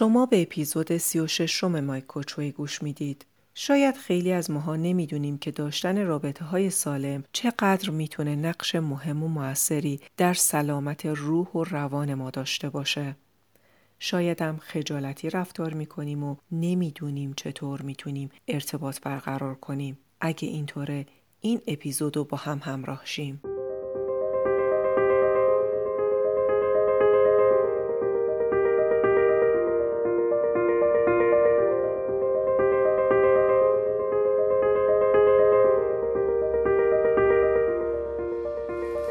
شما به اپیزود 36 شم مای کوچوی گوش می‌دید. شاید خیلی از ماها نمی‌دونیم که داشتن رابطه های سالم چقدر می‌تونه نقش مهم و موثری در سلامت روح و روان ما داشته باشه. شاید هم خجالتی رفتار می‌کنیم و نمی‌دونیم چطور می‌تونیم ارتباط برقرار کنیم. اگه اینطوره این اپیزود رو با هم همراه شیم.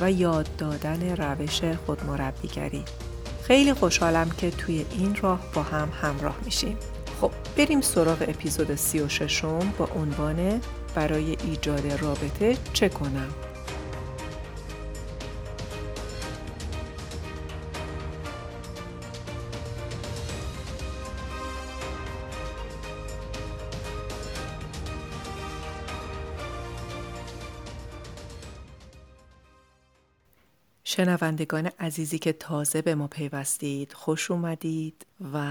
و یاد دادن روش خودمربیگری. خیلی خوشحالم که توی این راه با هم همراه میشیم. خب بریم سراغ اپیزود 36 با عنوان برای ایجاد رابطه چه کنم؟ شنوندگان عزیزی که تازه به ما پیوستید خوش اومدید و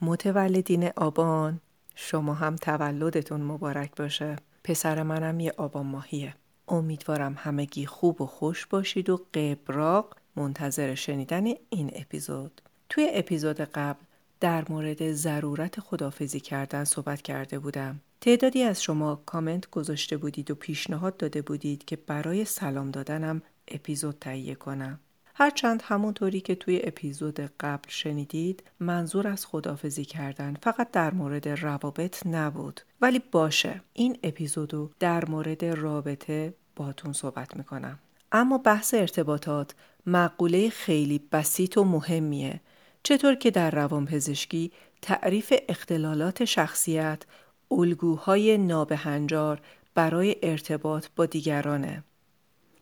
متولدین آبان شما هم تولدتون مبارک باشه. پسر منم یه آبان ماهیه. امیدوارم همگی خوب و خوش باشید و قبراق منتظر شنیدن این اپیزود. توی اپیزود قبل در مورد ضرورت خدافزی کردن صحبت کرده بودم. تعدادی از شما کامنت گذاشته بودید و پیشنهاد داده بودید که برای سلام دادنم اپیزود تهیه کنم. هرچند همونطوری که توی اپیزود قبل شنیدید منظور از خدافزی کردن فقط در مورد روابط نبود. ولی باشه این اپیزودو در مورد رابطه باتون صحبت می‌کنم. اما بحث ارتباطات مقوله خیلی بسیط و مهمیه. چطور که در روانپزشکی تعریف اختلالات شخصیت الگوهای نابهنجار برای ارتباط با دیگرانه.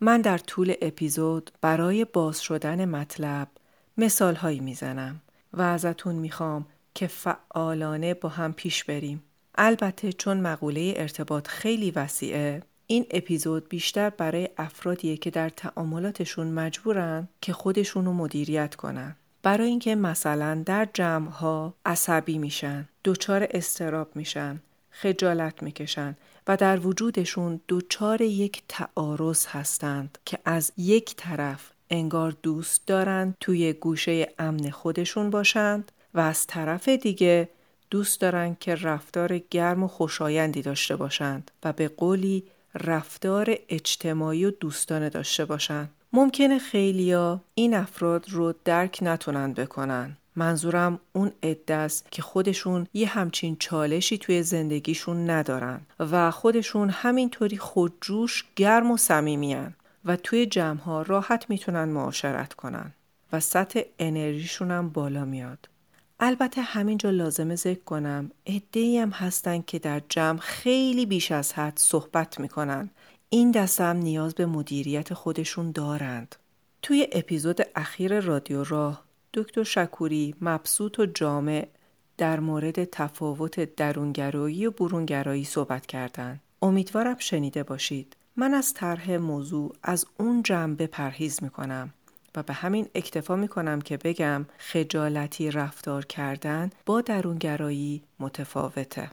من در طول اپیزود برای باز شدن مطلب مثال هایی می‌زنم و ازتون می‌خوام که فعالانه با هم پیش بریم. البته چون مقوله ارتباط خیلی وسیعه این اپیزود بیشتر برای افرادیه که در تعاملاتشون مجبورن که خودشونو مدیریت کنن. برای اینکه مثلا در جمع ها عصبی میشن، دچار استراب میشن، خجالت می‌کشن و در وجودشون دوچار یک تعارض هستند که از یک طرف انگار دوست دارند توی گوشه امن خودشون باشند و از طرف دیگه دوست دارند که رفتار گرم و خوشایندی داشته باشند و به قولی رفتار اجتماعی و دوستانه داشته باشند. ممکنه خیلیا این افراد رو درک نتونن بکنن منظورم اون عده است که خودشون یه همچین چالشی توی زندگیشون ندارن و خودشون همینطوری خودجوش گرم و صمیمیان و توی جمعها راحت می‌تونن معاشرت کنن و سطح انرژیشون هم بالا میاد. البته همینجا لازمه ذکر کنم عده هم هستن که در جمع خیلی بیش از حد صحبت می‌کنن. این دسته هم نیاز به مدیریت خودشون دارند. توی اپیزود اخیر رادیو راه دکتر شکوری مبسوط و جامع در مورد تفاوت درونگرایی و برونگرایی صحبت کردند. امیدوارم شنیده باشید. من از طرح موضوع از اون جنبه پرهیز می کنم و به همین اکتفا می کنم که بگم خجالتی رفتار کردن با درونگرایی متفاوته.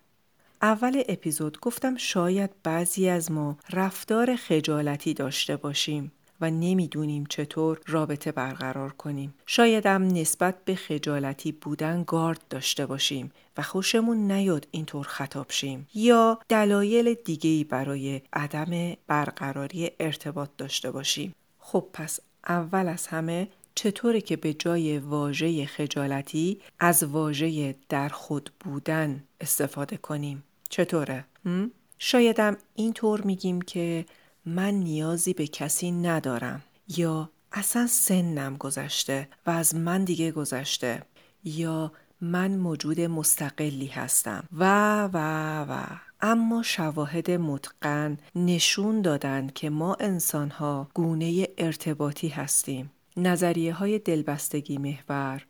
اول اپیزود گفتم شاید بعضی از ما رفتار خجالتی داشته باشیم و نمی‌دونیم چطور رابطه برقرار کنیم. شایدم نسبت به خجالتی بودن گارد داشته باشیم و خوشمون نیاد اینطور خطاب شیم یا دلایل دیگهی برای عدم برقراری ارتباط داشته باشیم. خب پس اول از همه چطوره که به جای واژه خجالتی از واژه در خود بودن استفاده کنیم؟ چطوره؟ شایدم اینطور میگیم که من نیازی به کسی ندارم. یا اصلا سنم گذشته و از من دیگه گذشته. یا من موجود مستقلی هستم. و و و. اما شواهد متقن نشون دادند که ما انسانها گونه ارتباطی هستیم. نظریه های دلبستگی محور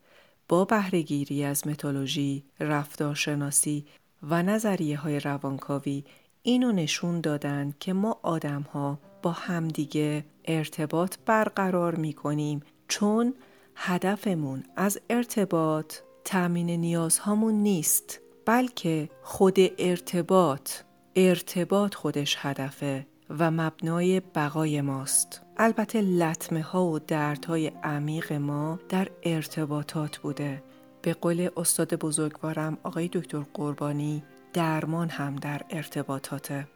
با بهرهگیری از متولوژی، رفتارشناسی و نظریه های روانکاوی اینو نشون دادن که ما آدم ها با همدیگه ارتباط برقرار می کنیم چون هدفمون از ارتباط تأمین نیازهامون نیست بلکه خود ارتباط ارتباط خودش هدفه و مبنای بقای ماست. البته لطمه ها و دردهای عمیق ما در ارتباطات بوده. به قول استاد بزرگوارم آقای دکتر قربانی درمان هم در ارتباطاته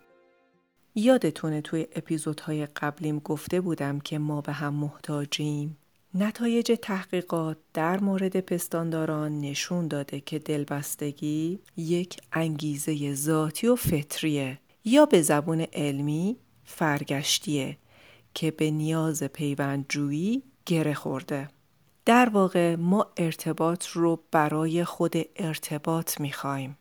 یادتونه توی اپیزودهای قبلیم گفته بودم که ما به هم محتاجیم نتایج تحقیقات در مورد پستانداران نشون داده که دلبستگی یک انگیزه ذاتی و فطریه یا به زبون علمی فرگشتیه که به نیاز پیوندجویی گره خورده. در واقع ما ارتباط رو برای خود ارتباط می‌خوایم.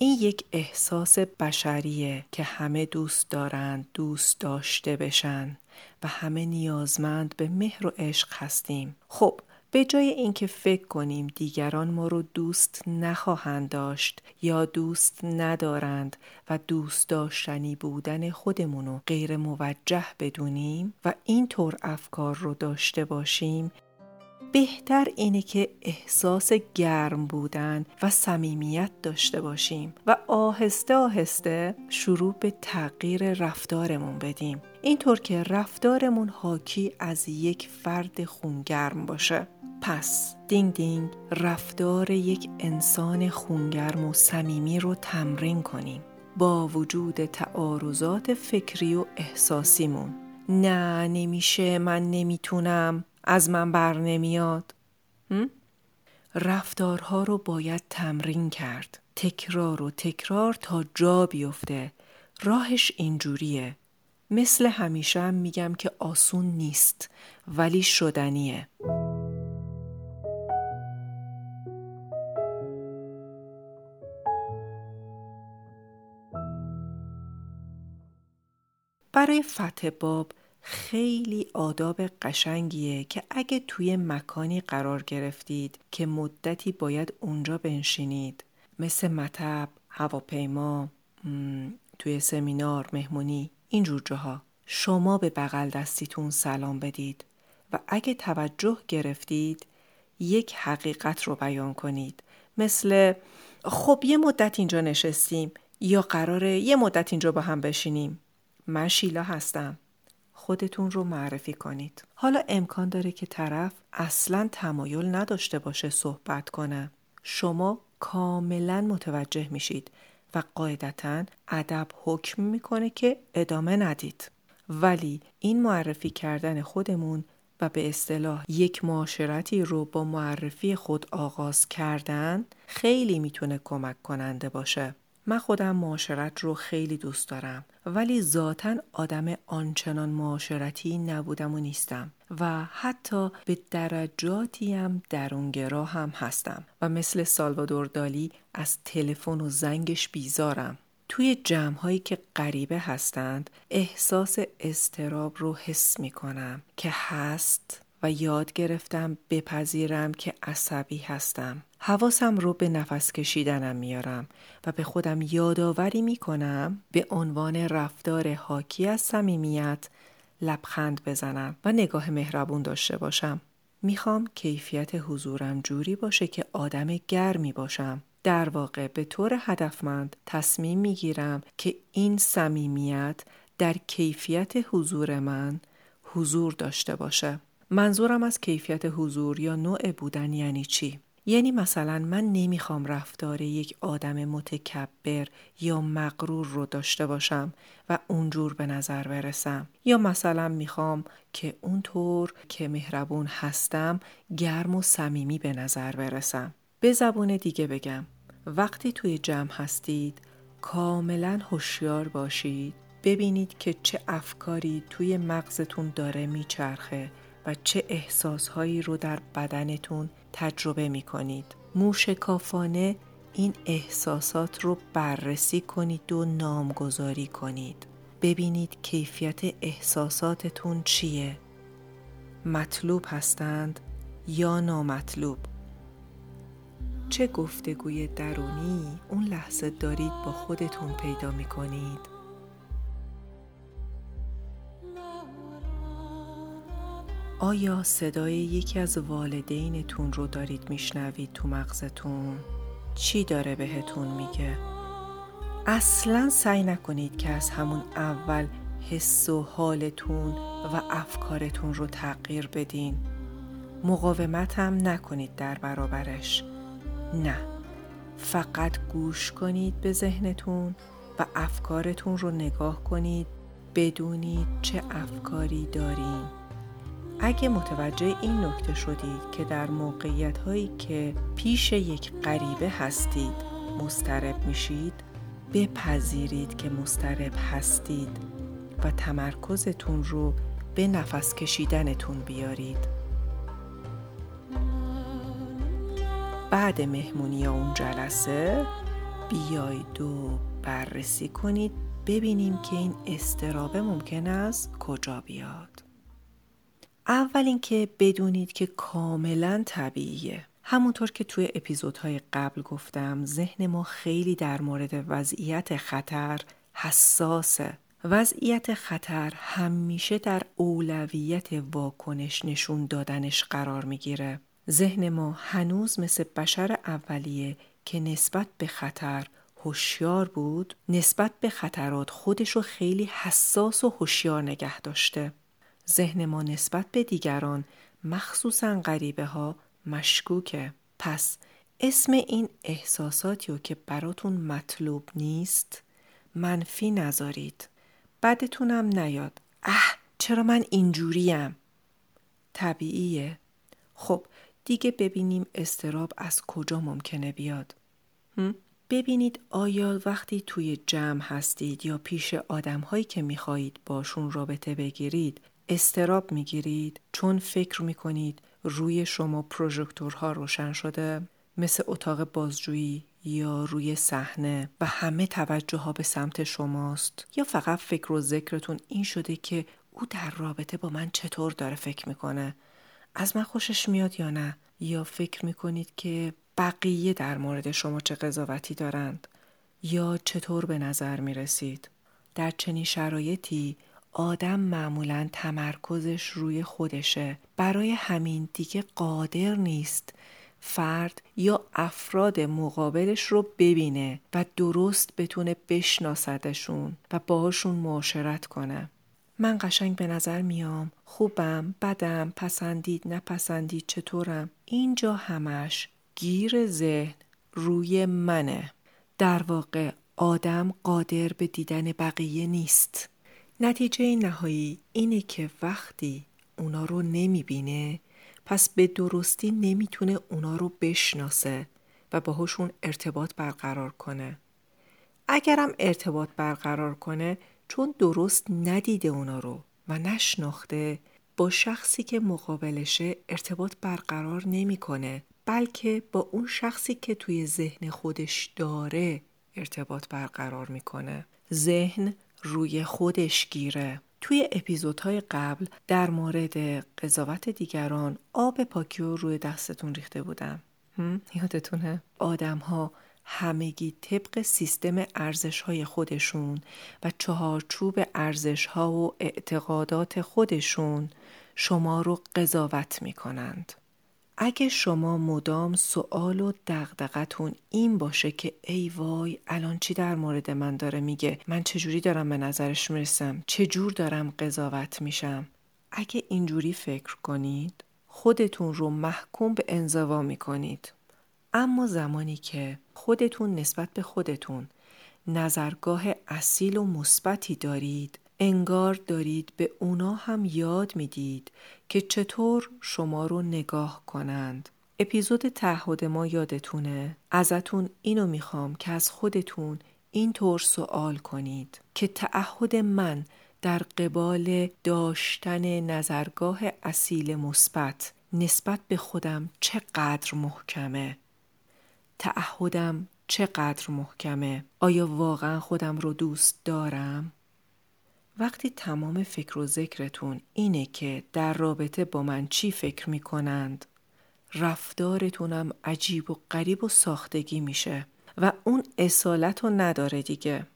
این یک احساس بشریه که همه دوست دارند دوست داشته بشن و همه نیازمند به مهر و عشق هستیم. خب به جای اینکه فکر کنیم دیگران ما رو دوست نخواهند داشت یا دوست ندارند و دوست داشتنی بودن خودمون رو غیر موجه بدونیم و اینطور افکار رو داشته باشیم بهتر اینه که احساس گرم بودن و صمیمیت داشته باشیم و آهسته آهسته شروع به تغییر رفتارمون بدیم. اینطور که رفتارمون حاکی از یک فرد خونگرم باشه. پس دینگ دینگ رفتار یک انسان خونگرم و صمیمی رو تمرین کنیم. با وجود تعارضات فکری و احساسیمون. نه نمیشه من نمی‌تونم. از من بر نمیاد. رفتارها رو باید تمرین کرد. تکرار و تکرار تا جا بیفته. راهش اینجوریه. مثل همیشه هم میگم که آسون نیست ولی شدنیه. برای فتح باب خیلی آداب قشنگیه که اگه توی مکانی قرار گرفتید که مدتی باید اونجا بنشینید. مثل مطب، هواپیما، توی سمینار، مهمونی اینجور جاها. شما به بغل دستیتون سلام بدید و اگه توجه گرفتید یک حقیقت رو بیان کنید. مثل خب یه مدت اینجا نشستیم یا قراره یه مدت اینجا با هم بشینیم. من شیلا هستم. خودتون رو معرفی کنید. حالا امکان داره که طرف اصلا تمایل نداشته باشه صحبت کنه. شما کاملا متوجه میشید و قاعدتا ادب حکم می‌کنه که ادامه ندید. ولی این معرفی کردن خودمون و به اصطلاح یک معاشرتی رو با معرفی خود آغاز کردن خیلی می‌تونه کمک کننده باشه. من خودم معاشرت رو خیلی دوست دارم ولی ذاتا آدم آنچنان معاشرتی نبودم و نیستم و حتی به درجاتی هم درونگرا هم هستم و مثل سالوادور دالی از تلفن و زنگش بیزارم. توی جمع هایی که غریبه هستند احساس استراب رو حس می کنم که هست و یاد گرفتم بپذیرم که عصبی هستم. حواسم رو به نفس کشیدنم میارم و به خودم یادآوری می‌کنم به عنوان رفتار حاکی از صمیمیت لبخند بزنم و نگاه مهربون داشته باشم. می‌خوام کیفیت حضورم جوری باشه که آدم گرمی باشم. در واقع به طور هدفمند تصمیم می‌گیرم که این صمیمیت در کیفیت حضور من حضور داشته باشه. منظورم از کیفیت حضور یا نوع بودن یعنی چی؟ یعنی مثلا من نمی‌خوام رفتار یک آدم متکبر یا مغرور رو داشته باشم و اونجور به نظر برسم. یا مثلا می‌خوام که اونطور که مهربون هستم گرم و صمیمی به نظر برسم. به زبون دیگه بگم. وقتی توی جمع هستید کاملا هوشیار باشید. ببینید که چه افکاری توی مغزتون داره میچرخه و چه احساسهایی رو در بدنتون تجربه می کنید. موشکافانه این احساسات رو بررسی کنید و نامگذاری کنید. ببینید کیفیت احساساتتون چیه. مطلوب هستند یا نامطلوب؟ چه گفتگوی درونی اون لحظه دارید با خودتون پیدا می کنید آیا صدای یکی از والدینتون رو دارید میشنوید تو مغزتون؟ چی داره بهتون میگه؟ اصلا سعی نکنید که از همون اول حس و حالتون و افکارتون رو تغییر بدین مقاومت هم نکنید در برابرش نه فقط گوش کنید به ذهنتون و افکارتون رو نگاه کنید بدونید چه افکاری دارین اگه متوجه این نکته شدید که در موقعیت هایی که پیش یک غریبه هستید مسترب میشید بپذیرید که مسترب هستید و تمرکزتون رو به نفس کشیدنتون بیارید. بعد مهمونی اون جلسه بیایید و بررسی کنید ببینیم که این استرابه ممکن است کجا بیاد. اول اینکه بدونید که کاملا طبیعیه. همونطور که توی اپیزودهای قبل گفتم ذهن ما خیلی در مورد وضعیت خطر حساسه. وضعیت خطر همیشه در اولویت واکنش نشون دادنش قرار می‌گیره. ذهن ما هنوز مثل بشر اولیه که نسبت به خطر هوشیار بود نسبت به خطرات خودش رو خیلی حساس و هوشیار نگه داشته. ذهن ما نسبت به دیگران مخصوصا غریبه ها مشکوکه. پس اسم این احساساتی رو که براتون مطلوب نیست منفی نذارید. بدتونم نیاد. اه چرا من اینجوریم؟ طبیعیه. خب دیگه ببینیم استراب از کجا ممکنه بیاد. ببینید آیا وقتی توی جمع هستید یا پیش آدم هایی که می‌خواهید باشون رابطه بگیرید استراب می‌گیرید چون فکر می‌کنید روی شما پروژکتورها روشن شده مثل اتاق بازجویی یا روی صحنه و همه توجه ها به سمت شماست. یا فقط فکر و ذکرتون این شده که او در رابطه با من چطور داره فکر می‌کنه؟ از من خوشش میاد یا نه؟ یا فکر می‌کنید که بقیه در مورد شما چه قضاوتی دارند؟ یا چطور به نظر می‌رسید؟ در چنین شرایطی آدم معمولا تمرکزش روی خودشه. برای همین دیگه قادر نیست فرد یا افراد مقابلش رو ببینه و درست بتونه بشناسدشون و باهاشون معاشرت کنه. من قشنگ به نظر میام خوبم بدم پسندید نپسندید چطورم؟ اینجا همش گیر ذهن روی منه. در واقع آدم قادر به دیدن بقیه نیست. نتیجه نهایی اینه که وقتی اونا رو نمی‌بینه پس به درستی نمی‌تونه اونا رو بشناسه و باهاشون ارتباط برقرار کنه. اگرم ارتباط برقرار کنه چون درست ندیده اونا رو و نشناخته با شخصی که مقابلشه ارتباط برقرار نمی‌کنه بلکه با اون شخصی که توی ذهن خودش داره ارتباط برقرار می‌کنه. ذهن روی خودش گیره توی اپیزودهای قبل در مورد قضاوت دیگران آب پاکی رو روی دستتون ریخته بودم یادتونه؟ آدم ها همگی طبق سیستم ارزش های خودشون و چهارچوب ارزش ها و اعتقادات خودشون شما رو قضاوت می کنند. اگه شما مدام سوال و دغدغتون این باشه که ای وای الان چی در مورد من داره میگه؟ من چجوری دارم به نظرش می‌رسم؟ چجور دارم قضاوت میشم؟ اگه اینجوری فکر کنید خودتون رو محکوم به انزوا می‌کنید. اما زمانی که خودتون نسبت به خودتون نظرگاه اصیل و مثبتی دارید انگار دارید به اونا هم یاد می‌دید که چطور شما رو نگاه کنند. اپیزود تعهد ما یادتونه؟ ازتون اینو می‌خوام که از خودتون اینطور سوال کنید که تعهد من در قبال داشتن نظرگاه اصیل مثبت نسبت به خودم چقدر محکمه تعهدم چقدر محکمه آیا واقعا خودم رو دوست دارم وقتی تمام فکر و ذکرتون اینه که در رابطه با من چی فکر می کنند رفتارتونم عجیب و غریب و ساختگی میشه و اون اصالت رو نداره دیگه.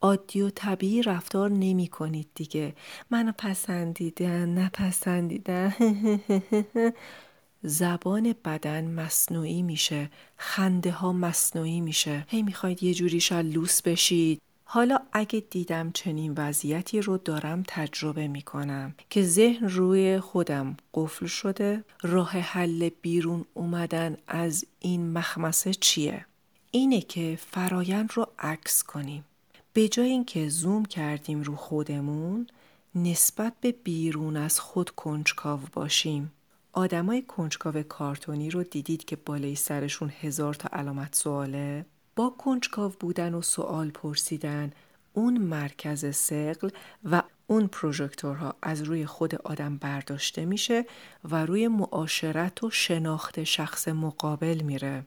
عادی و طبیعی رفتار نمی کنید دیگه. منو پسندیدن نپسندیدن. زبان بدن مصنوعی میشه خنده ها مصنوعی میشه. هی می‌خواید یه جوری لوس بشید. حالا اگه دیدم چنین وضعیتی رو دارم تجربه می‌کنم که ذهن روی خودم قفل شده راه حل بیرون اومدن از این مخمسه چیه؟ اینه که فرایند رو عکس کنیم. به جای اینکه زوم کردیم رو خودمون نسبت به بیرون از خود کنجکاو باشیم. آدمای کنجکاو کارتونی رو دیدید که بالای سرشون هزار تا علامت سواله؟ با کنجکاو بودن و سوال پرسیدن اون مرکز سقل و اون پروژکتورها از روی خود آدم برداشته میشه و روی معاشرت و شناخت شخص مقابل میره.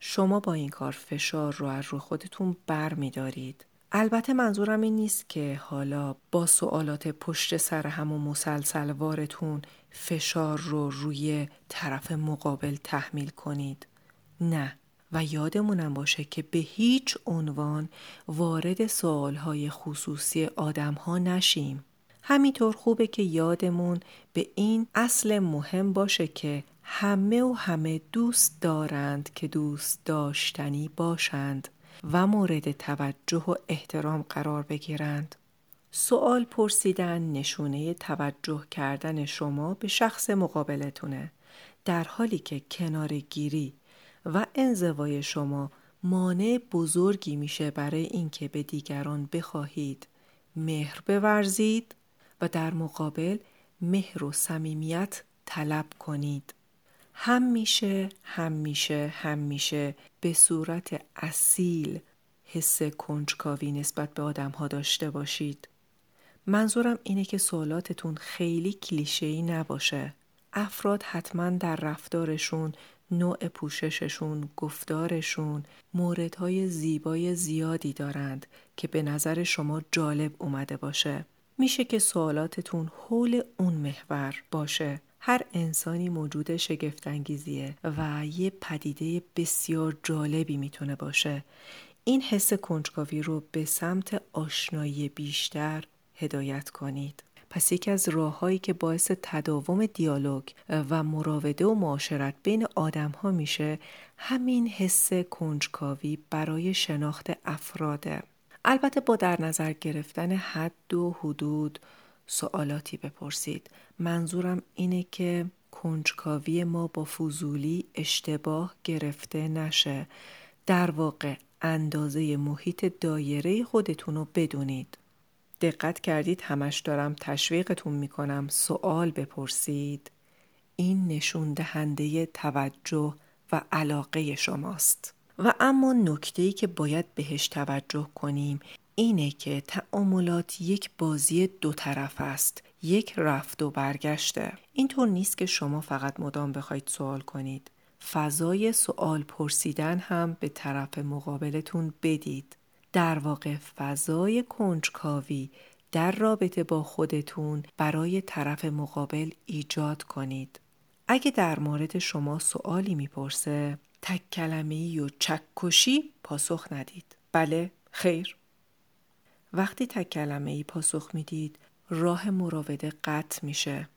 شما با این کار فشار رو از روی خودتون بر میدارید. البته منظورم این نیست که حالا با سوالات پشت سر هم و مسلسل وارتون فشار رو روی طرف مقابل تحمیل کنید. نه و یادمونم باشه که به هیچ عنوان وارد سوالهای خصوصی آدمها نشیم. همینطور خوبه که یادمون به این اصل مهم باشه که همه و همه دوست دارند که دوست داشتنی باشند و مورد توجه و احترام قرار بگیرند. سوال پرسیدن نشونه توجه کردن شما به شخص مقابلتونه در حالی که کنار گیری و انزوای شما مانع بزرگی میشه برای اینکه به دیگران بخواهید. مهر بورزید و در مقابل مهر و صمیمیت طلب کنید. هم میشه هم میشه هم میشه. به صورت اصیل حس کنجکاوی نسبت به آدم ها داشته باشید. منظورم اینه که سوالاتتون خیلی کلیشه‌ای نباشه. افراد حتما در رفتارشون نوع پوشششون، گفتارشون موردهای زیبای زیادی دارند که به نظر شما جالب اومده باشه. میشه که سوالاتتون حول اون محور باشه. هر انسانی موجود شگفتانگیزیه و یه پدیده بسیار جالبی می‌تونه باشه. این حس کنجکاوی رو به سمت آشنایی بیشتر هدایت کنید. پس یکی از راههایی که باعث تداوم دیالوگ و مراوده و معاشرت بین آدم ها میشه همین حس کنجکاوی برای شناخت افراده البته با در نظر گرفتن حد و حدود سوالاتی بپرسید. منظورم اینه که کنجکاوی ما با فضولی اشتباه گرفته نشه. در واقع اندازه محیط دایره خودتون رو بدونید. دقت کردید همش دارم تشویقتون می‌کنم. سوال بپرسید. این نشون دهنده توجه و علاقه شماست. و اما نکته ای که باید بهش توجه کنیم اینه که تعاملات یک بازی دو طرف است. یک رفت و برگشته. اینطور نیست که شما فقط مدام بخواید سوال کنید. فضای سوال پرسیدن هم به طرف مقابلتون بدید. در واقع فضای کنجکاوی در رابطه با خودتون برای طرف مقابل ایجاد کنید. اگه در مورد شما سوالی می‌پرسه تک کلمه و چکشی پاسخ ندید. بله، خیر. وقتی تک کلمه ای پاسخ می‌دید راه مراوده قطع میشه.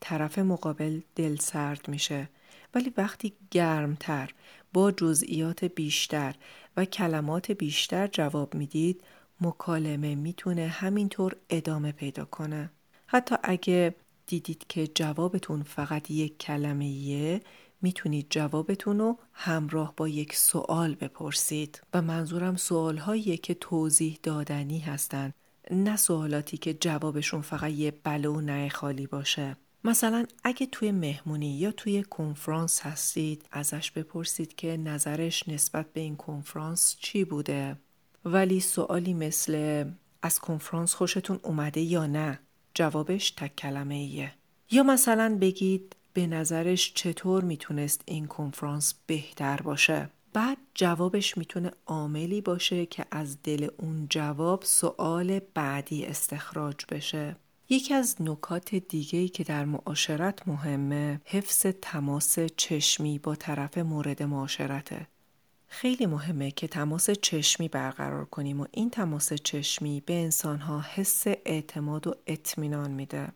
طرف مقابل دل سرد میشه. ولی وقتی گرمتر با جزئیات بیشتر و کلمات بیشتر جواب می‌دید مکالمه می‌تونه همینطور ادامه پیدا کنه. حتی اگه دیدید که جوابتون فقط یک کلمه ایه می‌تونید جوابتون رو همراه با یک سوال بپرسید. و منظورم سوال که توضیح دادنی هستند نه سوالاتی که جوابشون فقط یه بله و نه خالی باشه. مثلا اگه توی مهمونی یا توی کنفرانس هستید ازش بپرسید که نظرش نسبت به این کنفرانس چی بوده؟ ولی سوالی مثل از کنفرانس خوشتون اومده یا نه؟ جوابش تک کلمه ایه. یا مثلا بگید به نظرش چطور می‌تونست این کنفرانس بهتر باشه؟ بعد جوابش می‌تونه عاملی باشه که از دل اون جواب سوال بعدی استخراج بشه. یکی از نکات دیگهی که در معاشرت مهمه حفظ تماس چشمی با طرف مورد معاشرته خیلی مهمه که تماس چشمی برقرار کنیم و این تماس چشمی به انسانها حس اعتماد و اطمینان میده.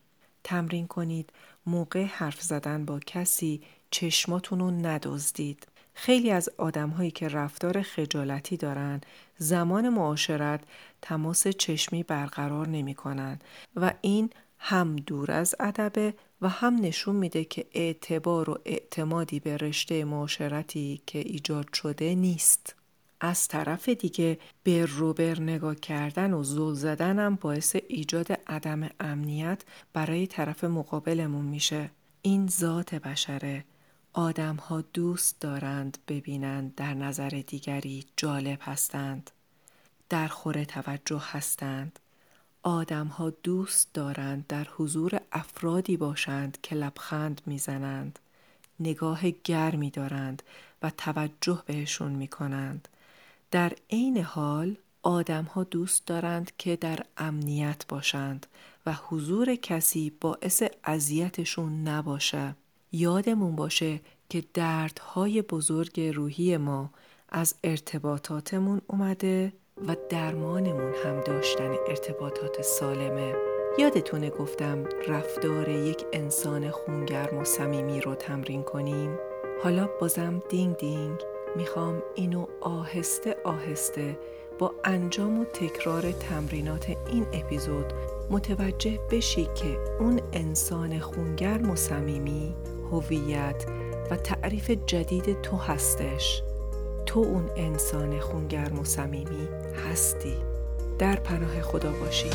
تمرین کنید موقع حرف زدن با کسی چشماتون رو ندزدید. خیلی از آدم هایی که رفتار خجالتی دارن زمان معاشرت تماس چشمی برقرار نمی کنن و این هم دور از ادبه و هم نشون میده که اعتبار و اعتمادی به رشته معاشرتی که ایجاد شده نیست. از طرف دیگه به روبر نگاه کردن و زل زدن هم باعث ایجاد عدم امنیت برای طرف مقابلمون میشه. این ذات بشره. آدم ها دوست دارند ببینند در نظر دیگری جالب هستند. در خور توجه هستند. آدم ها دوست دارند در حضور افرادی باشند که لبخند می‌زنند نگاه گرمی دارند و توجه بهشون می کنند. در عین حال آدم ها دوست دارند که در امنیت باشند و حضور کسی باعث اذیتشون نباشه. یادمون باشه که دردهای بزرگ روحی ما از ارتباطاتمون اومده و درمانمون هم داشتن ارتباطات سالمه. یادتونه گفتم رفتار یک انسان خونگرم و صمیمی رو تمرین کنیم؟ حالا بازم دینگ دینگ می‌خوام اینو آهسته آهسته با انجام و تکرار تمرینات این اپیزود متوجه بشی که اون انسان خونگرم و صمیمی هویت و تعریف جدید تو هستش. تو اون انسان خونگرم و صمیمی هستی. در پناه خدا باشی.